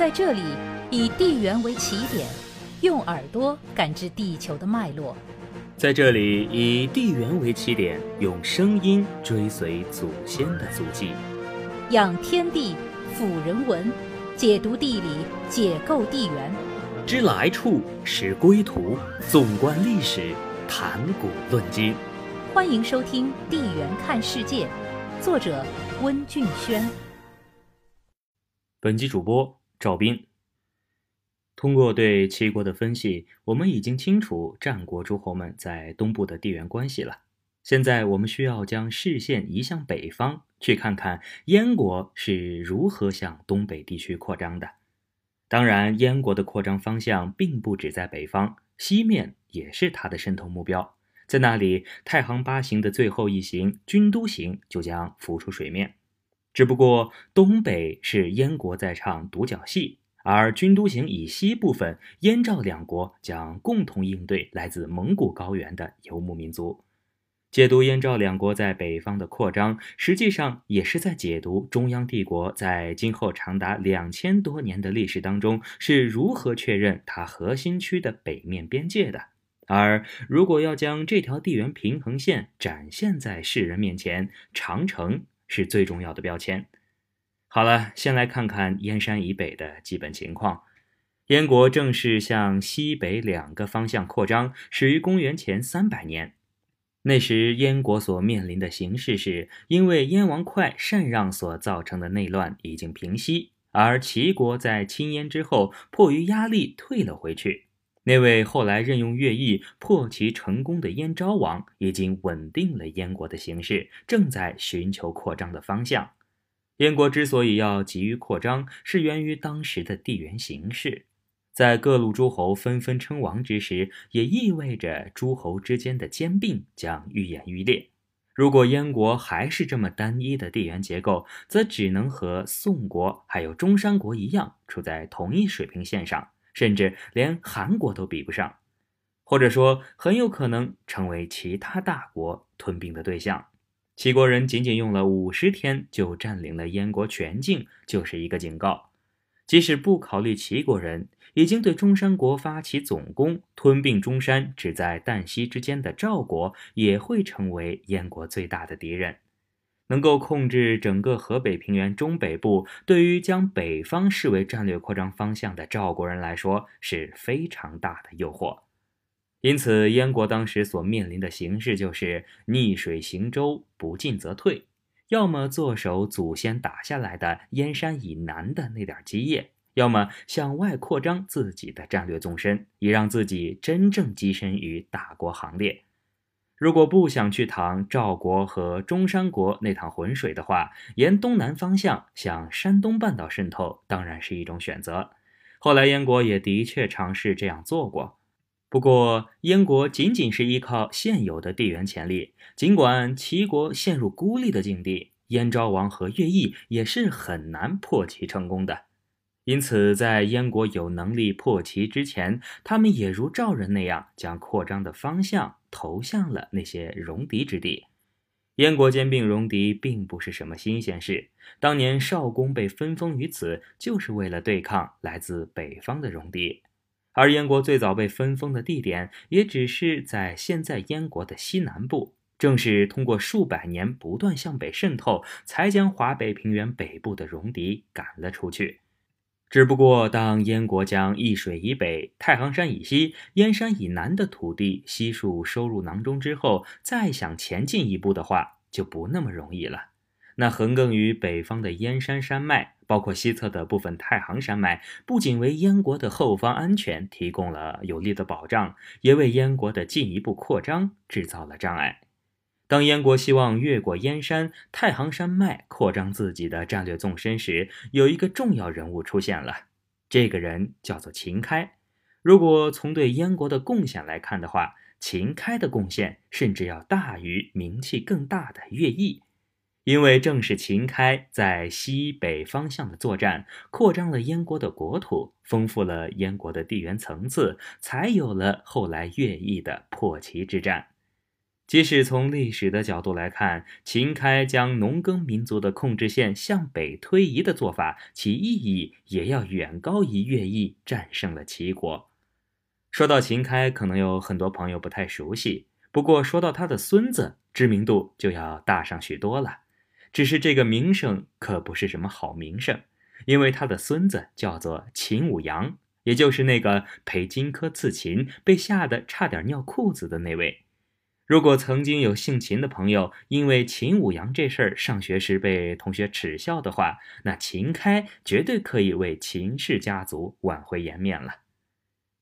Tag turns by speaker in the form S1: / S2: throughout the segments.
S1: 在这里，以地缘为起点，用耳朵感知地球的脉络；
S2: 在这里，以地缘为起点，用声音追随祖先的足迹，
S1: 养天地辅人文，解读地理，解构地缘，
S2: 知来处，识归途，纵观历史，谈古论今。
S1: 欢迎收听《地缘看世界》，作者温俊轩。
S2: 本集主播赵斌。通过对齐国的分析，我们已经清楚战国诸侯们在东部的地缘关系了。现在我们需要将视线移向北方，去看看燕国是如何向东北地区扩张的。当然，燕国的扩张方向并不只在北方，西面也是它的渗透目标。在那里，太行八行的最后一行军都行就将浮出水面。只不过东北是燕国在唱独角戏，而军都行以西部分，燕赵两国将共同应对来自蒙古高原的游牧民族。解读燕赵两国在北方的扩张，实际上也是在解读中央帝国在今后长达两千多年的历史当中是如何确认它核心区的北面边界的。而如果要将这条地缘平衡线展现在世人面前，长城是最重要的标签。好了，先来看看燕山以北的基本情况。燕国正式向西北两个方向扩张，始于公元前三百年。那时，燕国所面临的形势是，因为燕王哙禅让所造成的内乱已经平息，而齐国在亲燕之后，迫于压力退了回去。那位后来任用乐毅破其成功的燕昭王，已经稳定了燕国的形势，正在寻求扩张的方向。燕国之所以要急于扩张，是源于当时的地缘形势。在各路诸侯纷纷称王之时，也意味着诸侯之间的兼并将愈演愈烈。如果燕国还是这么单一的地缘结构，则只能和宋国还有中山国一样，处在同一水平线上。甚至连韩国都比不上，或者说很有可能成为其他大国吞并的对象。齐国人仅仅用了五十天就占领了燕国全境，就是一个警告。即使不考虑齐国人，已经对中山国发起总攻、吞并中山，只在旦夕之间的赵国，也会成为燕国最大的敌人。能够控制整个河北平原中北部，对于将北方视为战略扩张方向的赵国人来说是非常大的诱惑。因此，燕国当时所面临的形势就是逆水行舟，不进则退，要么坐守祖先打下来的燕山以南的那点基业，要么向外扩张自己的战略纵深，以让自己真正跻身于大国行列。如果不想去淌赵国和中山国那趟浑水的话，沿东南方向向山东半岛渗透当然是一种选择。后来燕国也的确尝试这样做过，不过燕国仅仅是依靠现有的地缘潜力，尽管齐国陷入孤立的境地，燕昭王和乐毅也是很难破齐成功的。因此，在燕国有能力破齐之前，他们也如赵人那样，将扩张的方向投向了那些戎狄之地。燕国兼并戎狄并不是什么新鲜事，当年少公被分封于此，就是为了对抗来自北方的戎狄。而燕国最早被分封的地点，也只是在现在燕国的西南部。正是通过数百年不断向北渗透，才将华北平原北部的戎狄赶了出去。只不过，当燕国将易水以北、太行山以西、燕山以南的土地悉数收入囊中之后，再想前进一步的话，就不那么容易了。那横亘于北方的燕山山脉，包括西侧的部分太行山脉，不仅为燕国的后方安全提供了有力的保障，也为燕国的进一步扩张制造了障碍。当燕国希望越过燕山、太行山脉扩张自己的战略纵深时，有一个重要人物出现了。这个人叫做秦开。如果从对燕国的贡献来看的话，秦开的贡献甚至要大于名气更大的乐毅，因为正是秦开在西北方向的作战，扩张了燕国的国土，丰富了燕国的地缘层次，才有了后来乐毅的破齐之战。即使从历史的角度来看，秦开将农耕民族的控制线向北推移的做法，其意义也要远高于乐毅战胜了齐国。说到秦开，可能有很多朋友不太熟悉，不过说到他的孙子，知名度就要大上许多了。只是这个名声可不是什么好名声，因为他的孙子叫做秦舞阳，也就是那个陪荆轲刺秦被吓得差点尿裤子的那位。如果曾经有姓秦的朋友，因为秦舞阳这事儿上学时被同学耻笑的话，那秦开绝对可以为秦氏家族挽回颜面了。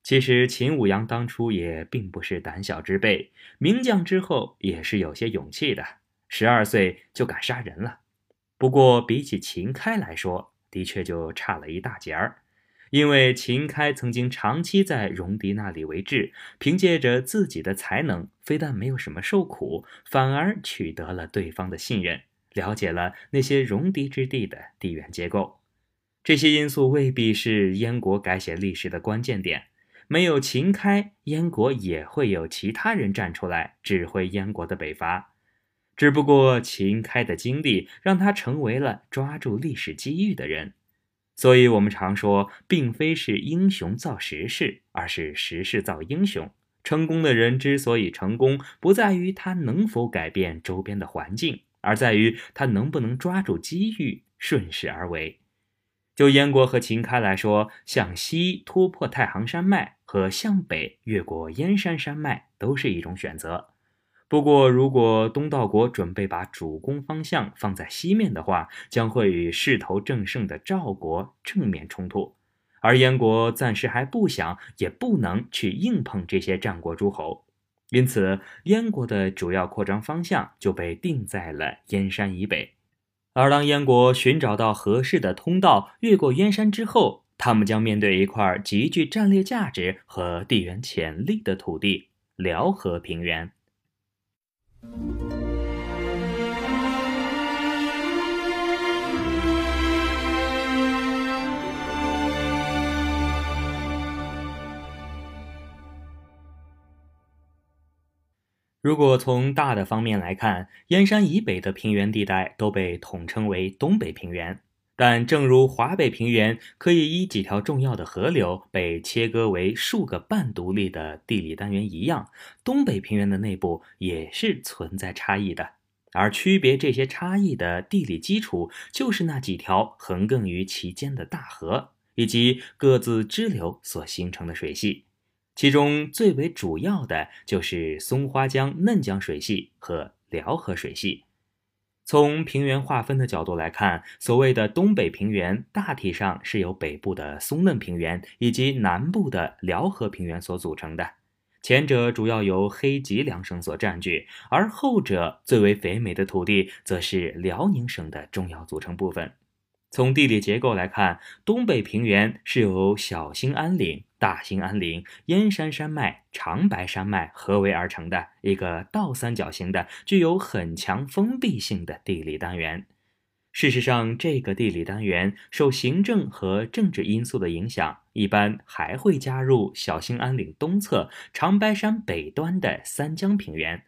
S2: 其实秦舞阳当初也并不是胆小之辈，名将之后也是有些勇气的，十二岁就敢杀人了。不过比起秦开来说，的确就差了一大截儿。因为秦开曾经长期在戎狄那里为质，凭借着自己的才能，非但没有什么受苦，反而取得了对方的信任，了解了那些戎狄之地的地缘结构。这些因素未必是燕国改写历史的关键点，没有秦开，燕国也会有其他人站出来指挥燕国的北伐。只不过秦开的经历让他成为了抓住历史机遇的人。所以，我们常说，并非是英雄造时势，而是时势造英雄。成功的人之所以成功，不在于他能否改变周边的环境，而在于他能不能抓住机遇，顺势而为。就燕国和秦开来说，向西突破太行山脉和向北越过燕山山脉，都是一种选择。不过，如果东道国准备把主攻方向放在西面的话，将会与势头正盛的赵国正面冲突，而燕国暂时还不想也不能去硬碰这些战国诸侯，因此燕国的主要扩张方向就被定在了燕山以北。而当燕国寻找到合适的通道越过燕山之后，他们将面对一块极具战略价值和地缘潜力的土地——辽河平原。如果从大的方面来看，燕山以北的平原地带都被统称为东北平原。但正如华北平原可以依几条重要的河流被切割为数个半独立的地理单元一样，东北平原的内部也是存在差异的。而区别这些差异的地理基础，就是那几条横亘于其间的大河，以及各自支流所形成的水系。其中最为主要的就是松花江嫩江水系和辽河水系。从平原划分的角度来看，所谓的东北平原大体上是由北部的松嫩平原以及南部的辽河平原所组成的。前者主要由黑吉两省所占据，而后者最为肥美的土地则是辽宁省的重要组成部分。从地理结构来看，东北平原是由小兴安岭。大兴安岭、燕山山脉、长白山脉合围而成的一个倒三角形的、具有很强封闭性的地理单元。事实上，这个地理单元受行政和政治因素的影响，一般还会加入小兴安岭东侧、长白山北端的三江平原。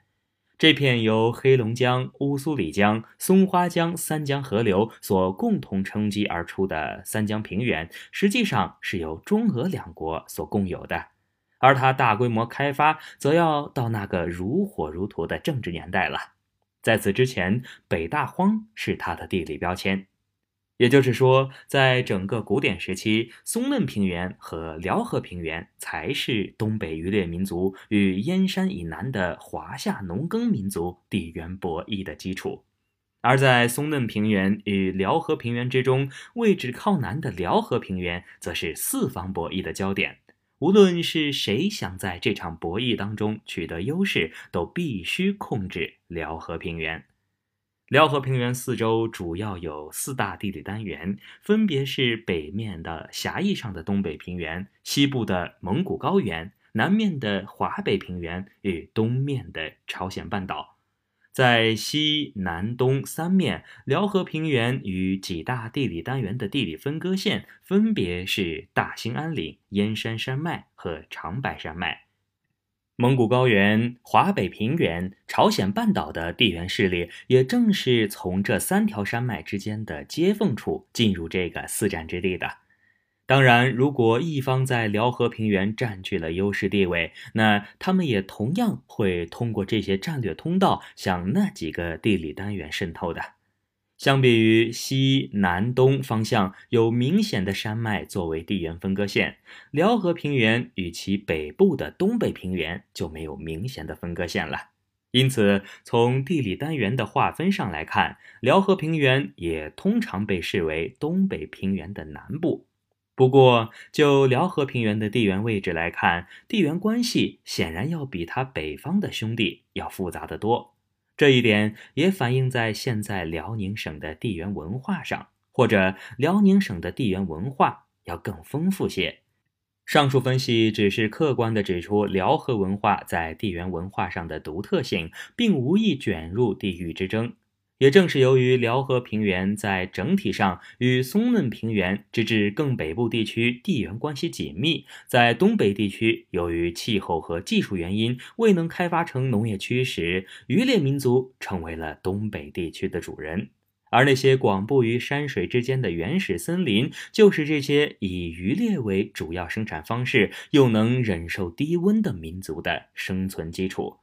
S2: 这片由黑龙江、乌苏里江、松花江三江河流所共同撑积而出的三江平原，实际上是由中俄两国所共有的，而它大规模开发，则要到那个如火如荼的政治年代了。在此之前，北大荒是它的地理标签。也就是说，在整个古典时期，松嫩平原和辽河平原才是东北渔猎民族与燕山以南的华夏农耕民族地缘博弈的基础。而在松嫩平原与辽河平原之中，位置靠南的辽河平原则是四方博弈的焦点。无论是谁想在这场博弈当中取得优势，都必须控制辽河平原。辽河平原四周主要有四大地理单元，分别是北面的狭义上的东北平原、西部的蒙古高原、南面的华北平原与东面的朝鲜半岛。在西南东三面，辽河平原与几大地理单元的地理分割线分别是大兴安岭、燕山山脉和长白山脉。蒙古高原、华北平原、朝鲜半岛的地缘势力，也正是从这三条山脉之间的接缝处进入这个四战之地的。当然，如果一方在辽河平原占据了优势地位，那他们也同样会通过这些战略通道向那几个地理单元渗透的。相比于西南东方向有明显的山脉作为地缘分割线，辽河平原与其北部的东北平原就没有明显的分割线了。因此，从地理单元的划分上来看，辽河平原也通常被视为东北平原的南部。不过，就辽河平原的地缘位置来看，地缘关系显然要比它北方的兄弟要复杂得多。这一点也反映在现在辽宁省的地缘文化上，或者辽宁省的地缘文化要更丰富些。上述分析只是客观地指出辽河文化在地缘文化上的独特性，并无意卷入地域之争。也正是由于辽河平原在整体上与松嫩平原直至更北部地区地缘关系紧密，在东北地区由于气候和技术原因未能开发成农业区时，渔猎民族成为了东北地区的主人，而那些广布于山水之间的原始森林，就是这些以渔猎为主要生产方式又能忍受低温的民族的生存基础。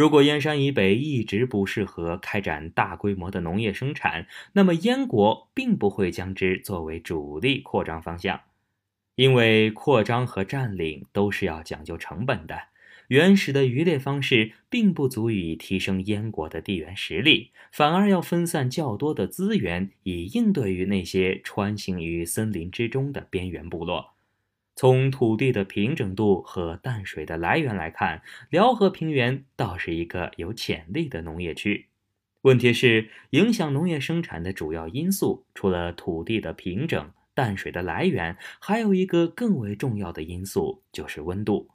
S2: 如果燕山以北一直不适合开展大规模的农业生产，那么燕国并不会将之作为主力扩张方向，因为扩张和占领都是要讲究成本的。原始的渔猎方式并不足以提升燕国的地缘实力，反而要分散较多的资源，以应对于那些穿行于森林之中的边缘部落。从土地的平整度和淡水的来源来看，辽河平原倒是一个有潜力的农业区。问题是，影响农业生产的主要因素，除了土地的平整、淡水的来源，还有一个更为重要的因素，就是温度。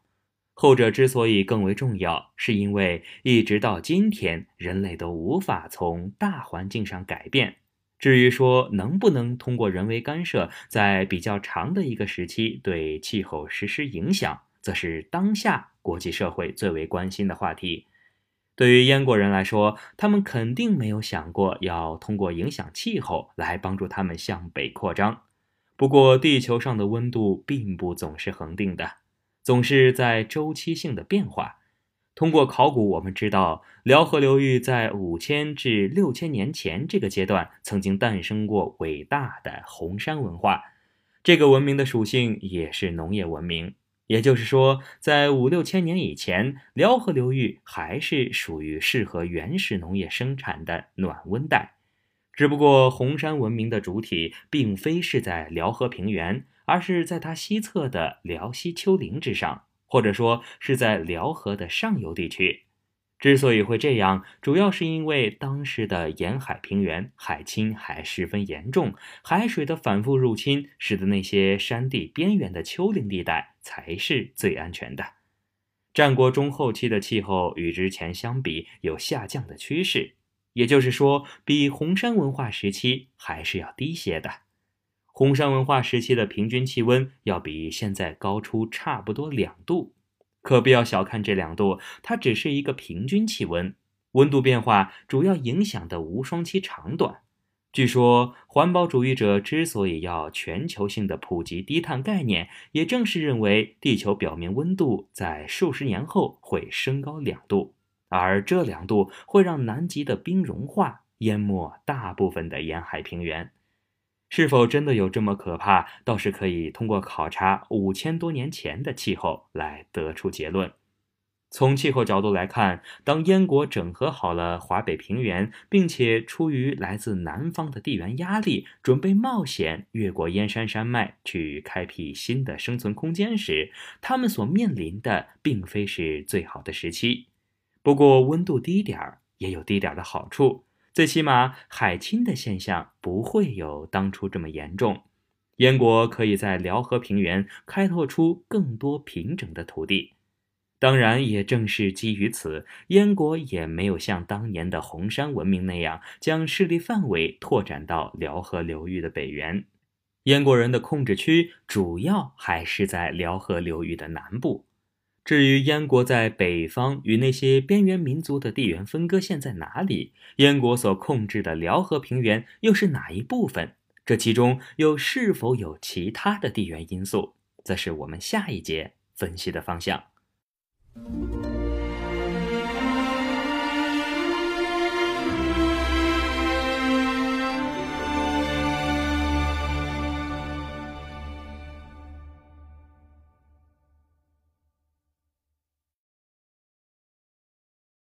S2: 后者之所以更为重要，是因为一直到今天，人类都无法从大环境上改变。至于说能不能通过人为干涉，在比较长的一个时期对气候实施影响，则是当下国际社会最为关心的话题。对于燕国人来说，他们肯定没有想过要通过影响气候来帮助他们向北扩张。不过，地球上的温度并不总是恒定的，总是在周期性的变化。通过考古，我们知道辽河流域在五千至六千年前这个阶段曾经诞生过伟大的红山文化。这个文明的属性也是农业文明，也就是说，在五六千年以前，辽河流域还是属于适合原始农业生产的暖温带。只不过，红山文明的主体并非是在辽河平原，而是在它西侧的辽西丘陵之上。或者说是在辽河的上游地区，之所以会这样，主要是因为当时的沿海平原海侵还十分严重，海水的反复入侵，使得那些山地边缘的丘陵地带才是最安全的。战国中后期的气候与之前相比有下降的趋势，也就是说，比红山文化时期还是要低些的。红山文化时期的平均气温要比现在高出差不多两度，可不要小看这两度，它只是一个平均气温，温度变化主要影响的无双期长短。据说，环保主义者之所以要全球性的普及低碳概念，也正是认为地球表面温度在数十年后会升高两度，而这两度会让南极的冰融化，淹没大部分的沿海平原。是否真的有这么可怕？倒是可以通过考察五千多年前的气候来得出结论。从气候角度来看，当燕国整合好了华北平原，并且出于来自南方的地缘压力，准备冒险越过燕山山脉去开辟新的生存空间时，他们所面临的并非是最好的时期。不过，温度低点儿也有低点儿的好处。最起码，海侵的现象不会有当初这么严重。燕国可以在辽河平原开拓出更多平整的土地。当然，也正是基于此，燕国也没有像当年的红山文明那样将势力范围拓展到辽河流域的北缘。燕国人的控制区主要还是在辽河流域的南部。至于燕国在北方与那些边缘民族的地缘分割线在哪里，燕国所控制的辽河平原又是哪一部分？这其中又是否有其他的地缘因素？则是我们下一节分析的方向。